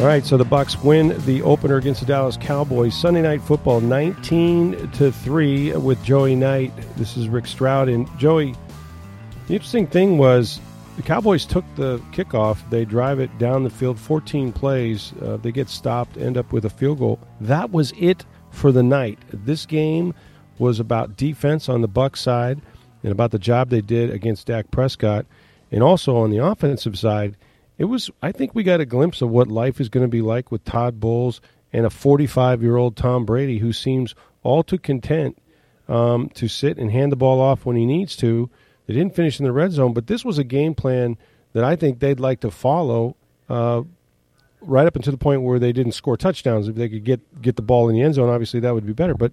All right, so the Bucks win the opener against the Dallas Cowboys. Sunday night football, nineteen to three, with Joey Knight. This is Rick Stroud and Joey. The interesting thing was the Cowboys took the kickoff. They drive it down the field, fourteen plays. Uh, they get stopped, end up with a field goal. That was it for the night. This game was about defense on the Bucks side and about the job they did against Dak Prescott, and also on the offensive side it was I think we got a glimpse of what life is going to be like with Todd Bowles and a 45 year old Tom Brady who seems all too content um, to sit and hand the ball off when he needs to. They didn't finish in the red zone, but this was a game plan that I think they'd like to follow. Uh, right up until the point where they didn't score touchdowns. If they could get get the ball in the end zone, obviously that would be better. But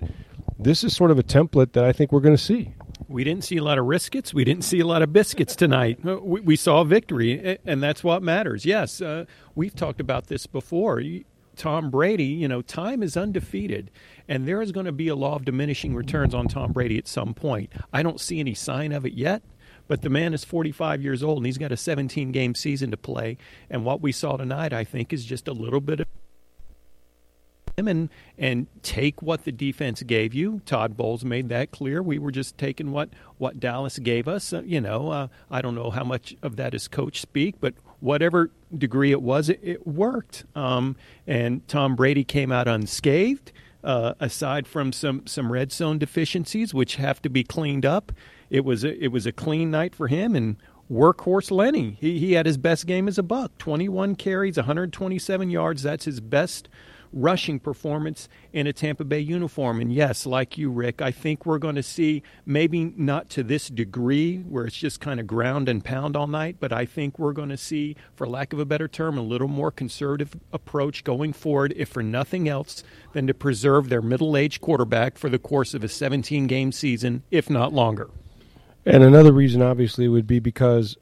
this is sort of a template that I think we're going to see. We didn't see a lot of riskets. We didn't see a lot of biscuits tonight. Uh, we, we saw victory, and that's what matters. Yes, uh, we've talked about this before. Tom Brady, you know, time is undefeated, and there is going to be a law of diminishing returns on Tom Brady at some point. I don't see any sign of it yet, but the man is 45 years old and he's got a 17 game season to play. And what we saw tonight, I think, is just a little bit of and and take what the defense gave you. Todd Bowles made that clear. We were just taking what what Dallas gave us. Uh, you know, uh, I don't know how much of that is coach speak, but whatever degree it was, it, it worked. Um, and Tom Brady came out unscathed. Uh, aside from some some red zone deficiencies, which have to be cleaned up, it was a, it was a clean night for him. And workhorse Lenny, he he had his best game as a buck. Twenty one carries, 127 yards. That's his best rushing performance in a Tampa Bay uniform. And yes, like you, Rick, I think we're going to see maybe not to this degree where it's just kind of ground and pound all night, but I think we're going to see, for lack of a better term, a little more conservative approach going forward, if for nothing else than to preserve their middle aged quarterback for the course of a 17 game season, if not longer. And another reason, obviously, would be because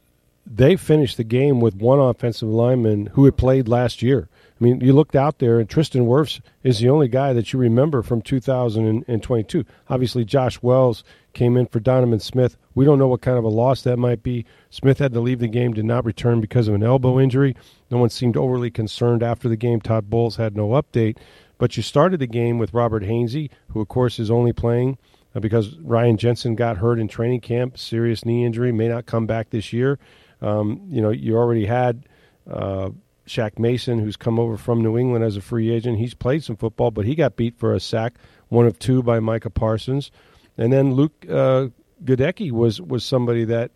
they finished the game with one offensive lineman who had played last year. I mean, you looked out there, and Tristan Wirfs is the only guy that you remember from 2022. Obviously, Josh Wells came in for Donovan Smith. We don't know what kind of a loss that might be. Smith had to leave the game, did not return because of an elbow injury. No one seemed overly concerned after the game. Todd Bowles had no update. But you started the game with Robert Hainsey, who, of course, is only playing uh, because Ryan Jensen got hurt in training camp, serious knee injury, may not come back this year. Um, you know, you already had. Uh, Shaq Mason, who's come over from New England as a free agent. He's played some football, but he got beat for a sack, one of two by Micah Parsons. And then Luke uh, Goedeke was was somebody that,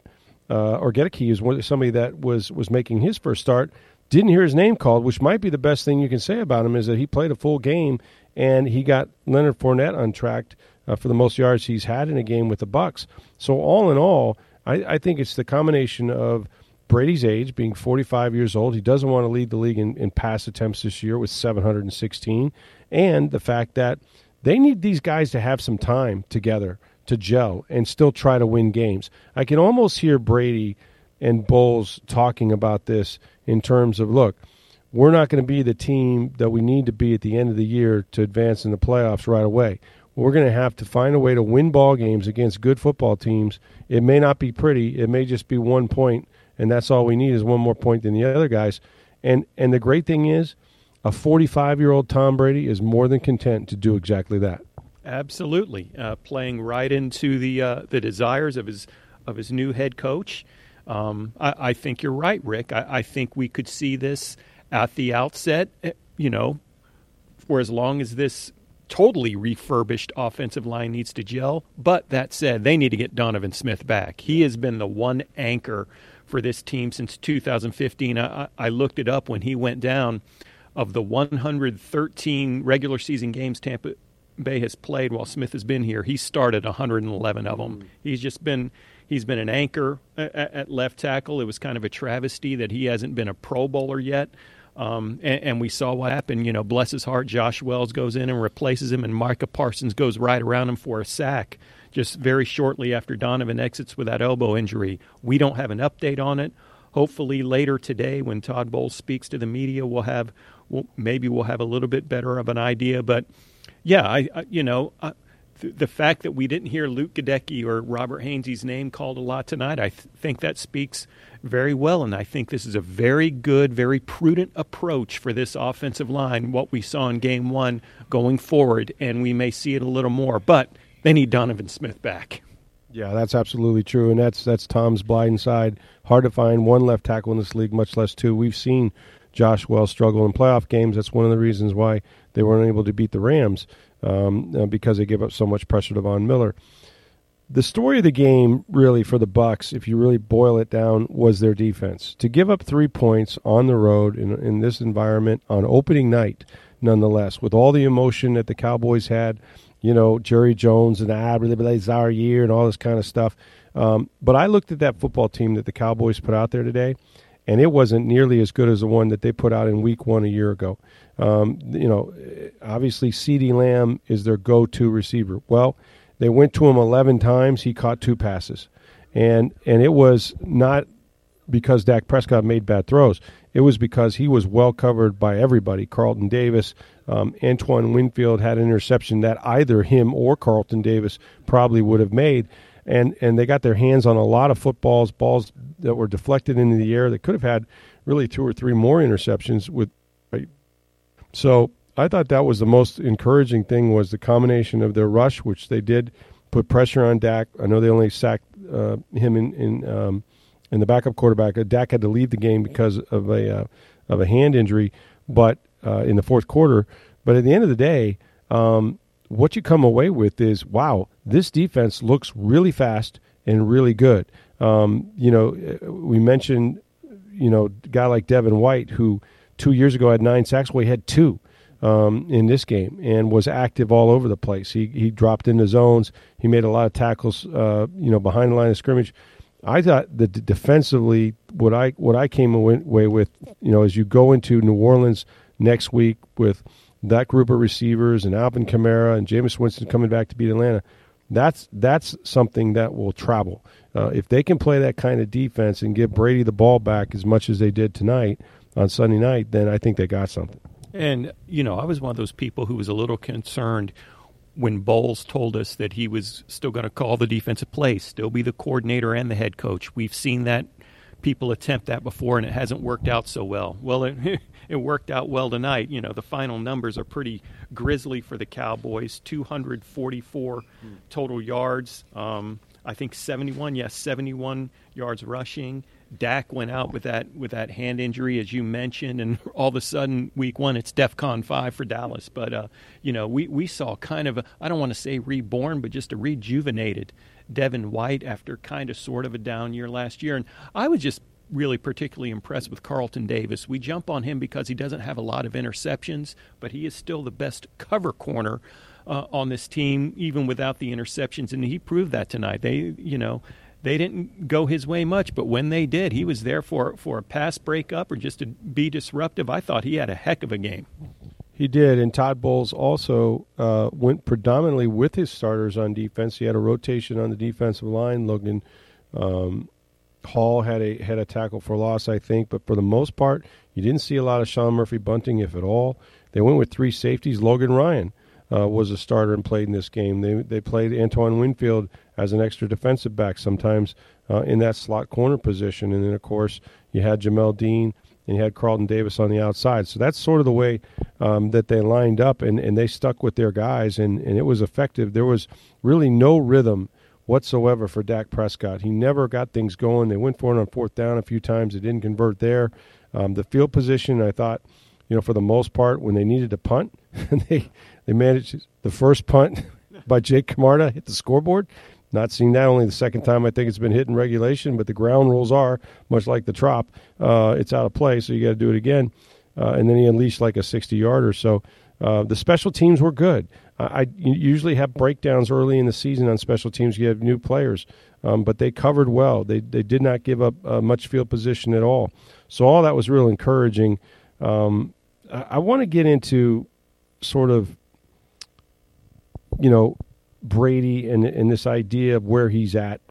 uh, or Goedeke is somebody that was was making his first start. Didn't hear his name called, which might be the best thing you can say about him is that he played a full game and he got Leonard Fournette untracked uh, for the most yards he's had in a game with the Bucks. So all in all, I, I think it's the combination of Brady's age, being 45 years old, he doesn't want to lead the league in, in pass attempts this year with 716, and the fact that they need these guys to have some time together to gel and still try to win games. I can almost hear Brady and Bowles talking about this in terms of look, we're not going to be the team that we need to be at the end of the year to advance in the playoffs right away. We're going to have to find a way to win ball games against good football teams. It may not be pretty. It may just be one point and that's all we need is one more point than the other guys. And and the great thing is, a 45 year old Tom Brady is more than content to do exactly that. Absolutely, uh, playing right into the uh, the desires of his of his new head coach. Um, I, I, think you're right, Rick. I, I, think we could see this at the outset. Eh, you know, for as long as this totally refurbished offensive line needs to gel. But that said, they need to get Donovan Smith back. He has been the one anchor for this team since 2015. I, I looked it up when he went down. Of the 113 regular season games Tampa Bay has played while Smith has been here, he started 111 of them. Mm. He's just been He's been an anchor at, at left tackle. It was kind of a travesty that he hasn't been a Pro Bowler yet. Um, and, and, we saw what happened. You know, bless his heart, Josh Wells goes in and replaces him, and Micah Parsons goes right around him for a sack just very shortly after Donovan exits with that elbow injury. We don't have an update on it. Hopefully, later today, when Todd Bowles speaks to the media, we'll have we'll, maybe we'll have a little bit better of an idea. But yeah, I, I you know. I, the fact that we didn't hear Luke Goedeke or Robert Hainsey's name called a lot tonight, I th- think that speaks very well. And I think this is a very good, very prudent approach for this offensive line, what we saw in game one going forward. And we may see it a little more, but they need Donovan Smith back. Yeah, that's absolutely true. And that's, that's Tom's blind side. Hard to find one left tackle in this league, much less two. We've seen Josh Wells struggle in playoff games. That's one of the reasons why they weren't able to beat the Rams um, uh, because they gave up so much pressure to Von Miller the story of the game really for the bucks if you really boil it down was their defense to give up three points on the road in, in this environment on opening night nonetheless with all the emotion that the cowboys had you know jerry jones and ah really year and all this kind of stuff um, but i looked at that football team that the cowboys put out there today and it wasn't nearly as good as the one that they put out in week one a year ago um, you know obviously CeeDee lamb is their go-to receiver well they went to him 11 times. He caught two passes. And and it was not because Dak Prescott made bad throws. It was because he was well covered by everybody. Carlton Davis, um, Antoine Winfield had an interception that either him or Carlton Davis probably would have made. And, and they got their hands on a lot of footballs, balls that were deflected into the air. They could have had really two or three more interceptions with. So I thought that was the most encouraging thing was the combination of their rush, which they did put pressure on Dak. I know they only sacked uh, him in in, um, in the backup quarterback. Dak had to leave the game because of a uh, of a hand injury, but uh, in the fourth quarter. But at the end of the day, um, what you come away with is wow, this defense looks really fast and really good. Um, you know, we mentioned you know a guy like Devin White who two years ago had nine sacks. Well, he had two um, in this game and was active all over the place. He he dropped into zones. He made a lot of tackles, uh, you know, behind the line of scrimmage. I thought that defensively, what I what I came away with, you know, as you go into New Orleans next week with that group of receivers and Alvin Kamara and Jameis Winston coming back to beat Atlanta, that's that's something that will travel. Uh, if they can play that kind of defense and give Brady the ball back as much as they did tonight on Sunday night, then I think they got something. And, you know, I was one of those people who was a little concerned when Bowles told us that he was still going to call the defensive plays, still be the coordinator and the head coach. We've seen that people attempt that before, and it hasn't worked out so well. Well, it, it worked out well tonight. You know, the final numbers are pretty grisly for the Cowboys 244 total yards. Um, I think 71, yes, 71 yards rushing. Dak went out with that with that hand injury, as you mentioned, and all of a sudden, week one, it's DEFCON five for Dallas. But uh, you know, we we saw kind of I don't want to say reborn, but just a rejuvenated Devin White after kind of sort of a down year last year, and I was just really particularly impressed with Carlton Davis. We jump on him because he doesn't have a lot of interceptions, but he is still the best cover corner uh, on this team, even without the interceptions, and he proved that tonight. They, you know, they didn't go his way much, but when they did, he was there for for a pass breakup or just to be disruptive. I thought he had a heck of a game. He did, and Todd Bowles also uh, went predominantly with his starters on defense. He had a rotation on the defensive line. Logan um, Hall had a had a tackle for loss, I think, but for the most part, you didn't see a lot of Sean Murphy-Bunting, if at all. They went with three safeties. Logan Ryan uh, was a starter and played in this game. They they played Antoine Winfield as an extra defensive back sometimes uh, in that slot corner position, and then of course you had Jamel Dean and you had Carlton Davis on the outside. So that's sort of the way um, that they lined up, and, and they stuck with their guys, and, and it was effective. There was really no rhythm whatsoever for Dak Prescott. He never got things going. They went for it on fourth down a few times. They didn't convert there. Um, the field position, I thought, you know, for the most part, when they needed to punt, they they managed the first punt by Jake Camarda hit the scoreboard. Not seen that only the second time I think it's been hit in regulation, but the ground rules are much like the trop. Uh, it's out of play, so you got to do it again. Uh, and then he unleashed like a 60 yarder. So uh, the special teams were good. I, I, usually have breakdowns early in the season on special teams. You have new players. um, but they covered well. They they did not give up uh, much field position at all. So all that was real encouraging. Um, I, I want to get into sort of, you know, Brady and and this idea of where he's at,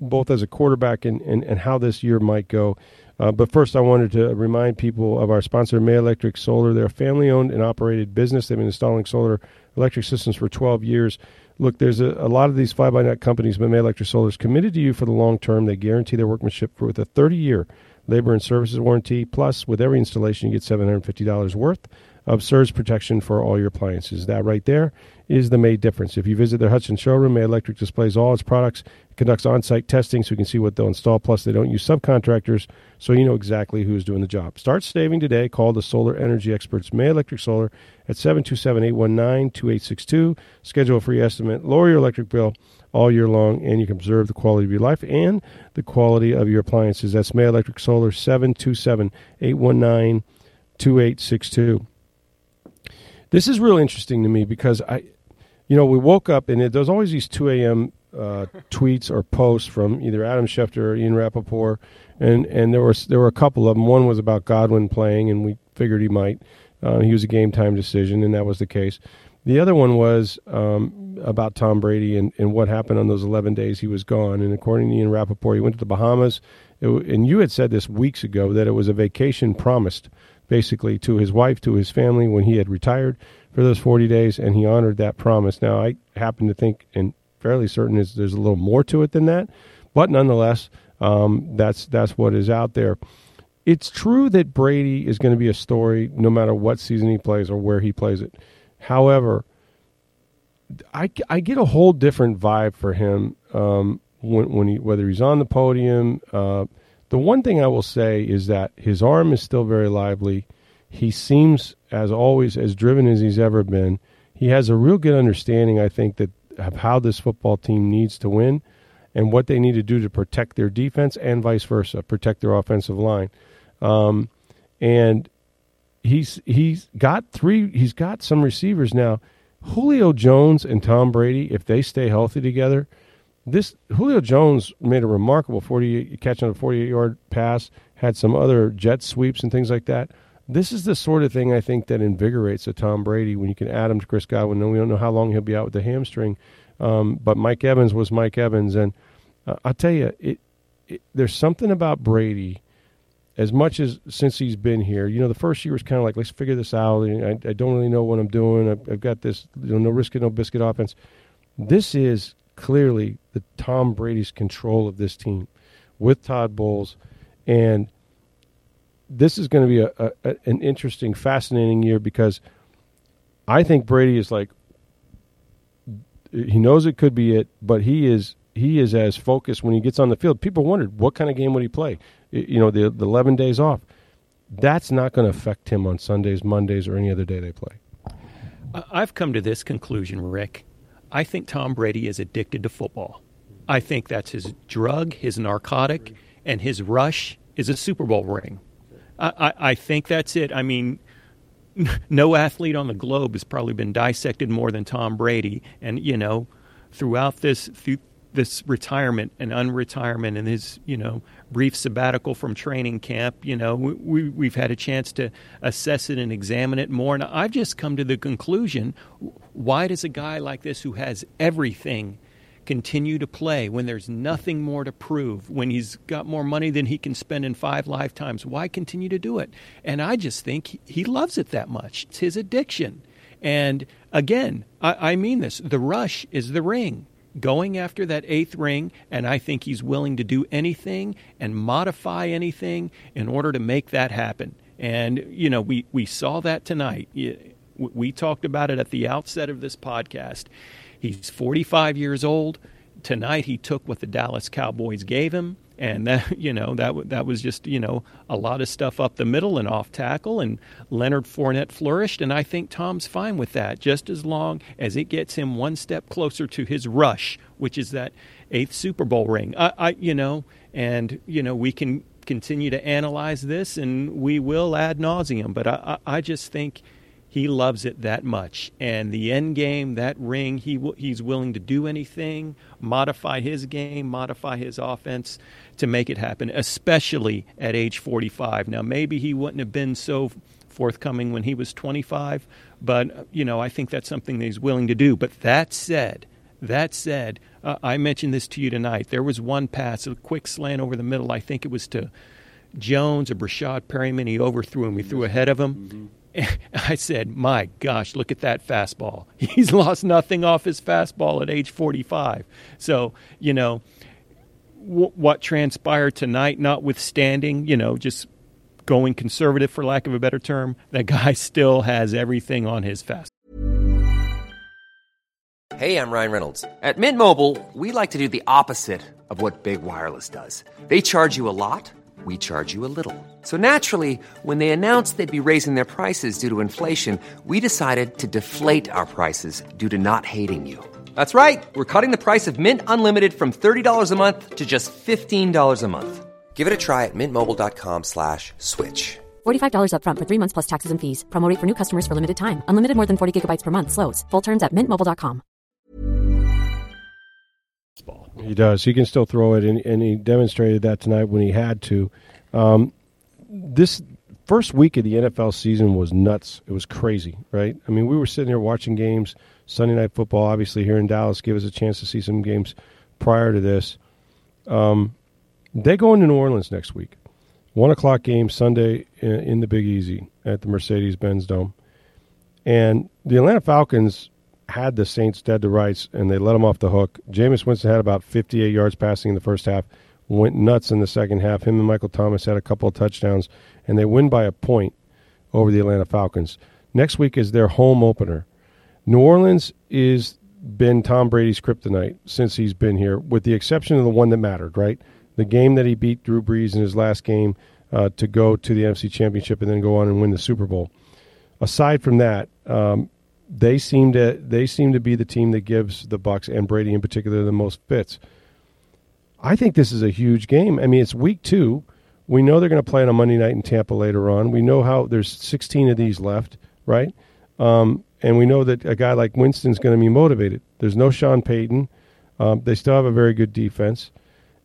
both as a quarterback and and, and how this year might go. Uh, but first, I wanted to remind people of our sponsor, May Electric Solar. They're a family owned and operated business. They've been installing solar electric systems for 12 years. Look, there's a, a lot of these fly by night companies, but May Electric Solar is committed to you for the long term. They guarantee their workmanship for with a 30 year labor and services warranty. Plus, with every installation, you get $750 worth of surge protection for all your appliances. That right there is the May difference. If you visit their Hudson showroom, May Electric displays all its products, conducts on site testing so you can see what they'll install. Plus, they don't use subcontractors, so you know exactly who's doing the job. Start saving today. Call the solar energy experts, May Electric Solar, at 727 819 2862. Schedule a free estimate. Lower your electric bill all year long, and you can preserve the quality of your life and the quality of your appliances. That's May Electric Solar, 727 819 2862. This is real interesting to me because I, you know, we woke up and it, there's always these 2 a.m. Uh, tweets or posts from either Adam Schefter or Ian Rapoport, and and there was there were a couple of them. One was about Godwin playing, and we figured he might. Uh, he was a game time decision, and that was the case. The other one was um, about Tom Brady and, and what happened on those 11 days he was gone. And according to Ian Rapoport, he went to the Bahamas. It, and you had said this weeks ago that it was a vacation promised basically to his wife, to his family when he had retired for those 40 days, and he honored that promise. Now, I happen to think, and fairly certain, is there's a little more to it than that, but nonetheless, um, that's that's what is out there. It's true that Brady is going to be a story no matter what season he plays or where he plays it. However, I, I get a whole different vibe for him um, when, when he whether he's on the podium. Uh, the one thing I will say is that his arm is still very lively. He seems, as always, as driven as he's ever been. He has a real good understanding, I think, that of how this football team needs to win and what they need to do to protect their defense and vice versa, protect their offensive line. Um, and he's he's got three. He's got some receivers now. Julio Jones and Tom Brady, if they stay healthy together, this Julio Jones made a remarkable 48 catch on a 48 yard pass, had some other jet sweeps and things like that. This is the sort of thing I think that invigorates a Tom Brady when you can add him to Chris Godwin. And we don't know how long he'll be out with the hamstring, um, but Mike Evans was Mike Evans, and uh, I'll tell you, it, it, there's something about Brady. As much as since he's been here, you know, the first year was kind of like, let's figure this out. I, I don't really know what I'm doing. I've, I've got this, you know, no risk it, no biscuit offense. This is clearly the Tom Brady's control of this team with Todd Bowles, and this is going to be a, a, an interesting, fascinating year because I think Brady is like he knows it could be it, but he is he is as focused when he gets on the field. People wondered what kind of game would he play. You know, the, the eleven days off. That's not going to affect him on Sundays, Mondays, or any other day they play. I've come to this conclusion, Rick. I think Tom Brady is addicted to football. I think that's his drug, his narcotic, and his rush is a Super Bowl ring. I, I, I think that's it. I mean, no athlete on the globe has probably been dissected more than Tom Brady. And, you know, throughout this, this retirement and unretirement and his, you know, brief sabbatical from training camp, you know, we, we've had a chance to assess it and examine it more. And I've just come to the conclusion why does a guy like this who has everything continue to play when there's nothing more to prove, when he's got more money than he can spend in five lifetimes? Why continue to do it? And I just think he loves it that much. It's his addiction. And again, I, I mean this the rush is the ring going after that eighth ring, and I think he's willing to do anything and modify anything in order to make that happen. And, you know, we, we saw that tonight. We talked about it at the outset of this podcast. He's 45 years old. Tonight he took what the Dallas Cowboys gave him and that you know that that was just you know a lot of stuff up the middle and off tackle, and Leonard Fournette flourished, and I think Tom's fine with that, just as long as it gets him one step closer to his rush, which is that eighth Super Bowl ring. I, I you know, and you know we can continue to analyze this, and we will ad nauseum, but I, I, I just think He loves it that much, and the end game, that ring, he he's willing to do anything, modify his game, modify his offense to make it happen. Especially at age 45. Now, maybe he wouldn't have been so forthcoming when he was 25, but you know, I think that's something that he's willing to do. But that said, that said, uh, I mentioned this to you tonight. There was one pass, a quick slant over the middle. I think it was to Jones or Breshad Perryman. He overthrew him. He threw ahead of him. Mm-hmm. I said, "My gosh, look at that fastball! He's lost nothing off his fastball at age 45." So you know w- what transpired tonight, notwithstanding, you know, just going conservative for lack of a better term, that guy still has everything on his fast. Hey, I'm Ryan Reynolds. At Mint Mobile, we like to do the opposite of what Big Wireless does. They charge you a lot, we charge you a little. So naturally, when they announced they'd be raising their prices due to inflation, we decided to deflate our prices due to not hating you. That's right. We're cutting the price of Mint Unlimited from $30 a month to just $15 a month. Give it a try at mintmobile.com slash switch. $45 upfront for three months plus taxes and fees. Promote for new customers for limited time. Unlimited more than 40 gigabytes per month. Slows. Full terms at mintmobile.com. He does. He can still throw it, and, and he demonstrated that tonight when he had to. Um, this first week of the NFL season was nuts. It was crazy, right? I mean, we were sitting here watching games, Sunday Night Football, obviously here in Dallas, gave us a chance to see some games prior to this. Um, they go into New Orleans next week. One o'clock game Sunday in, in the Big Easy at the Mercedes Benz Dome. And the Atlanta Falcons had the Saints dead to rights, and they let them off the hook. Jameis Winston had about 58 yards passing in the first half, went nuts in the second half. Him and Michael Thomas had a couple of touchdowns, and they win by a point over the Atlanta Falcons. Next week is their home opener. New Orleans is been Tom Brady's kryptonite since he's been here, with the exception of the one that mattered, right? The game that he beat Drew Brees in his last game uh, to go to the NFC Championship and then go on and win the Super Bowl. Aside from that, um, they seem to they seem to be the team that gives the Bucks and Brady in particular the most fits. I think this is a huge game. I mean, it's week two. We know they're going to play on a Monday night in Tampa later on. We know how there's 16 of these left, right? Um, and we know that a guy like Winston's going to be motivated. There's no Sean Payton. Um, they still have a very good defense,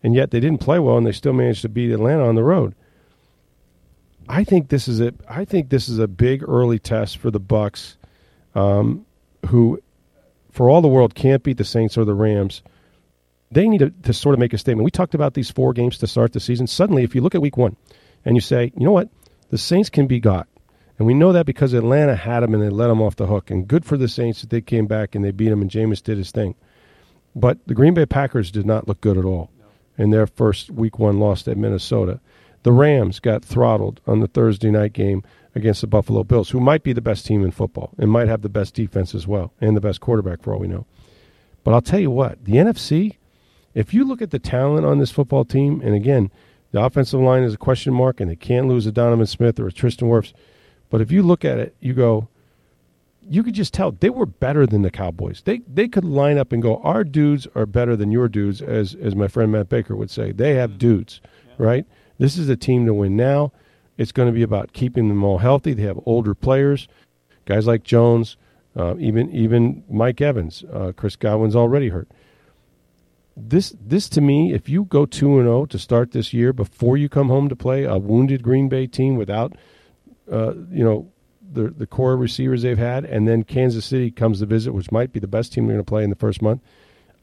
and yet they didn't play well, and they still managed to beat Atlanta on the road. I think this is a I think this is a big early test for the Bucks um, who, for all the world, can't beat the Saints or the Rams. They need to, to sort of make a statement. We talked about these four games to start the season. Suddenly, if you look at week one and you say, you know what, the Saints can be got. And we know that because Atlanta had them and they let them off the hook. And good for the Saints that they came back and they beat them and Jameis did his thing. But the Green Bay Packers did not look good at all in their first week one loss at Minnesota. The Rams got throttled on the Thursday night game against the Buffalo Bills, who might be the best team in football and might have the best defense as well and the best quarterback for all we know. But I'll tell you what, the NFC, if you look at the talent on this football team, and again, the offensive line is a question mark, and they can't lose a Donovan Smith or a Tristan Wirfs. But if you look at it, you go, you could just tell they were better than the Cowboys. They they could line up and go, our dudes are better than your dudes, as as my friend Matt Baker would say. They have mm-hmm. dudes, yeah. right? This is a team to win now. It's going to be about keeping them all healthy. They have older players, guys like Jones, uh, even even Mike Evans. Uh, Chris Godwin's already hurt. This this to me, if you go two and zero oh to start this year before you come home to play a wounded Green Bay team without, uh, you know, the the core receivers they've had, and then Kansas City comes to visit, which might be the best team they're going to play in the first month.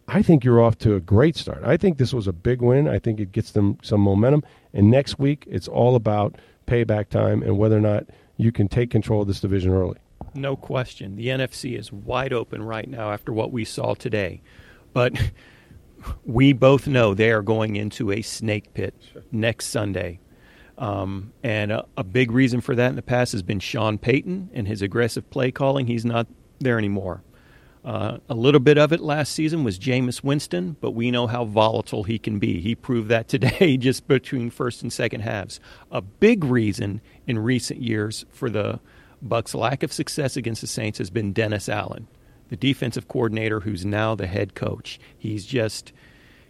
I think you're off to a great start. I think this was a big win. I think it gets them some momentum. And next week, it's all about payback time and whether or not you can take control of this division early. No question. The NFC is wide open right now after what we saw today. But we both know they are going into a snake pit sure. next Sunday. Um, and a, a, big reason for that in the past has been Sean Payton and his aggressive play calling. He's not there anymore. Uh, a little bit of it last season was Jameis Winston, but we know how volatile he can be. He proved that today just between first and second halves. A big reason in recent years for the Bucks' lack of success against the Saints has been Dennis Allen, the defensive coordinator who's now the head coach. He's just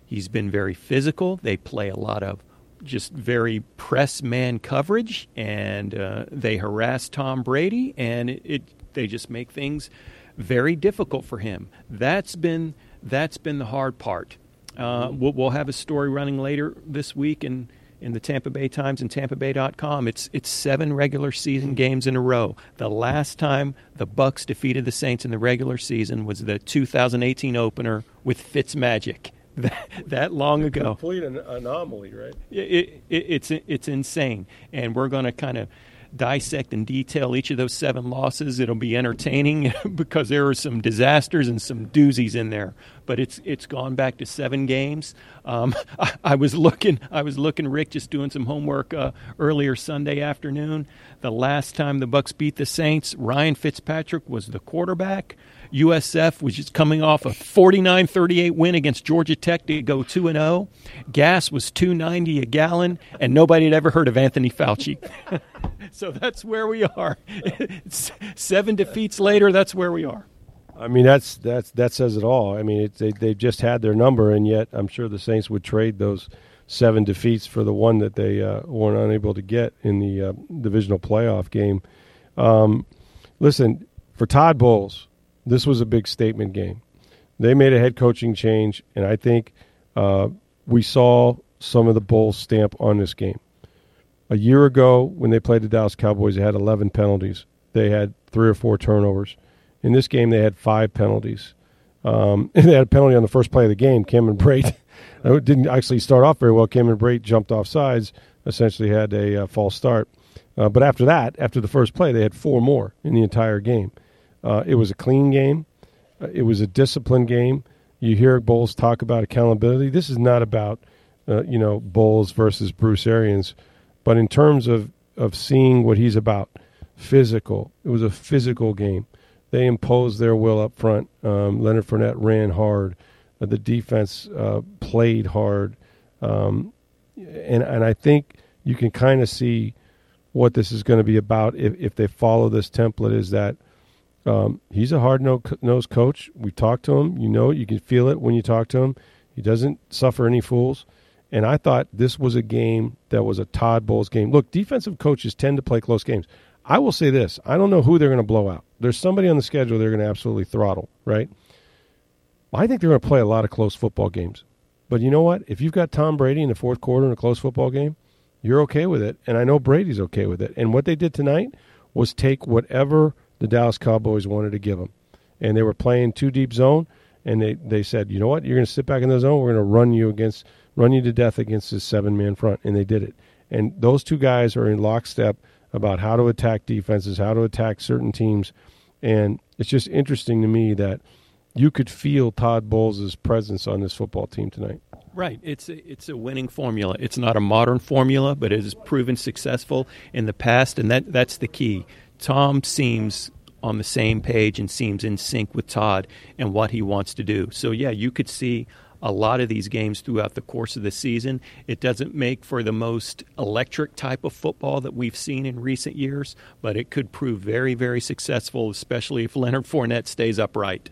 he's been very physical. They play a lot of just very press man coverage, and uh, they harass Tom Brady, and it, it they just make things very difficult for him. That's been that's been the hard part. Uh, we'll, we'll, have a story running later this week in, in the Tampa Bay Times and TampaBay.com. It's it's seven regular season games in a row. The last time the Bucks defeated the Saints in the regular season was the 2018 opener with Fitzmagic. That, that long ago, complete an anomaly, right? It, it, it's it's insane, and we're going to kind of dissect and detail each of those seven losses. It'll be entertaining because there are some disasters and some doozies in there. But it's it's gone back to seven games. Um, I, I, was looking, I was looking, Rick, just doing some homework uh, earlier Sunday afternoon. The last time the Bucks beat the Saints, Ryan Fitzpatrick was the quarterback. USF was just coming off a 49-38 win against Georgia Tech to go 2 and 0. Gas was 290 a gallon and nobody had ever heard of Anthony Fauci. so that's where we are. Seven defeats later, that's where we are. I mean, that's that's that says it all. I mean, it, they they just had their number, and yet I'm sure the Saints would trade those seven defeats for the one that they uh, weren't unable to get in the uh, divisional playoff game. Um, listen, for Todd Bowles, this was a big statement game. They made a head coaching change, and I think uh, we saw some of the Bowles stamp on this game. A year ago, when they played the Dallas Cowboys, they had 11 penalties. They had three or four turnovers. In this game, they had five penalties. Um, and they had a penalty on the first play of the game. Cameron Brate didn't actually start off very well. Cameron Brate jumped off sides, essentially had a uh, false start. Uh, but after that, after the first play, they had four more in the entire game. Uh, it was a clean game. Uh, it was a disciplined game. You hear Bowles talk about accountability. This is not about, uh, you know, Bowles versus Bruce Arians, but in terms of, of seeing what he's about, physical. It was a physical game. They imposed their will up front. Um, Leonard Fournette ran hard. Uh, the defense uh, played hard. Um, and, and I think you can kind of see what this is going to be about if, if they follow this template is that – um, he's a hard nosed coach. We talked to him. You know. You can feel it when you talk to him. He doesn't suffer any fools. And I thought this was a game that was a Todd Bowles game. Look, defensive coaches tend to play close games. I will say this I don't know who they're going to blow out. There's somebody on the schedule they're going to absolutely throttle, right? I think they're going to play a lot of close football games. But you know what? If you've got Tom Brady in the fourth quarter in a close football game, you're okay with it. And I know Brady's okay with it. And what they did tonight was take whatever the Dallas Cowboys wanted to give them. And they were playing two deep zone, and they, they said, you know what, you're going to sit back in the zone. We're going to run you against run you to death against this seven man front, and they did it. And those two guys are in lockstep about how to attack defenses, how to attack certain teams, and it's just interesting to me that you could feel Todd Bowles' presence on this football team tonight. Right. It's a, it's a winning formula. It's not a modern formula, but it has proven successful in the past, and that, that's the key. Tom seems on the same page and seems in sync with Todd and what he wants to do. So, yeah, you could see a lot of these games throughout the course of the season. It doesn't make for the most electric type of football that we've seen in recent years, but it could prove very, very successful, especially if Leonard Fournette stays upright.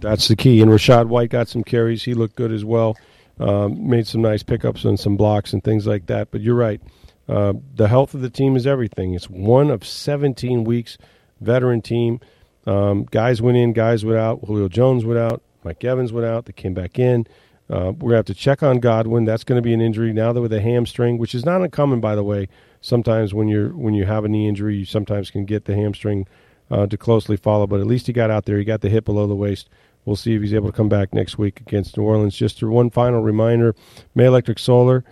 That's the key. And Rachaad White got some carries. He looked good as well. Um, made some nice pickups and some blocks and things like that. But you're right. Uh, the health of the team is everything. It's one of 17 weeks, veteran team. Um, guys went in, guys went out. Julio Jones went out. Mike Evans went out. They came back in. Uh, we're going to have to check on Godwin. That's going to be an injury now that with a hamstring, which is not uncommon, by the way. Sometimes when you're when you have a knee injury, you sometimes can get the hamstring uh, to closely follow. But at least he got out there. He got the hip below the waist. We'll see if he's able to come back next week against New Orleans. Just one final reminder: May Electric Solar.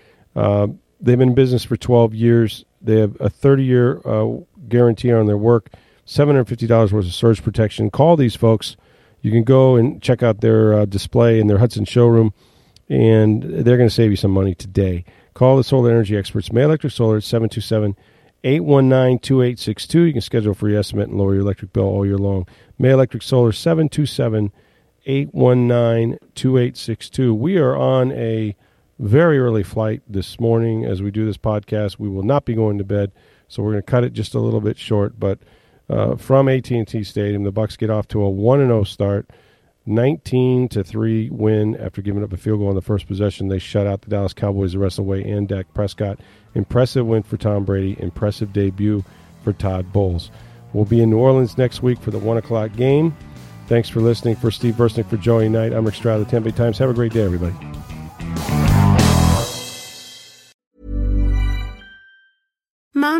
They've been in business for 12 years. They have a 30 year uh, guarantee on their work, $750 worth of surge protection. Call these folks. You can go and check out their uh, display in their Hudson showroom, and they're going to save you some money today. Call the solar energy experts, May Electric Solar at 727 819 2862. You can schedule a free estimate and lower your electric bill all year long. May Electric Solar 727 819 2862. We are on a very early flight this morning as we do this podcast. We will not be going to bed, so we're going to cut it just a little bit short. But uh, from AT&T Stadium, the Bucks get off to a one and zero oh start, nineteen to three win after giving up a field goal on the first possession. They shut out the Dallas Cowboys the rest of the way and Dak Prescott. Impressive win for Tom Brady. Impressive debut for Todd Bowles. We'll be in New Orleans next week for the 1 o'clock game. Thanks for listening. For Steve Versnick, for Joey Knight, I'm Rick Stroud of the Tampa Bay Times. Have a great day, everybody. Mom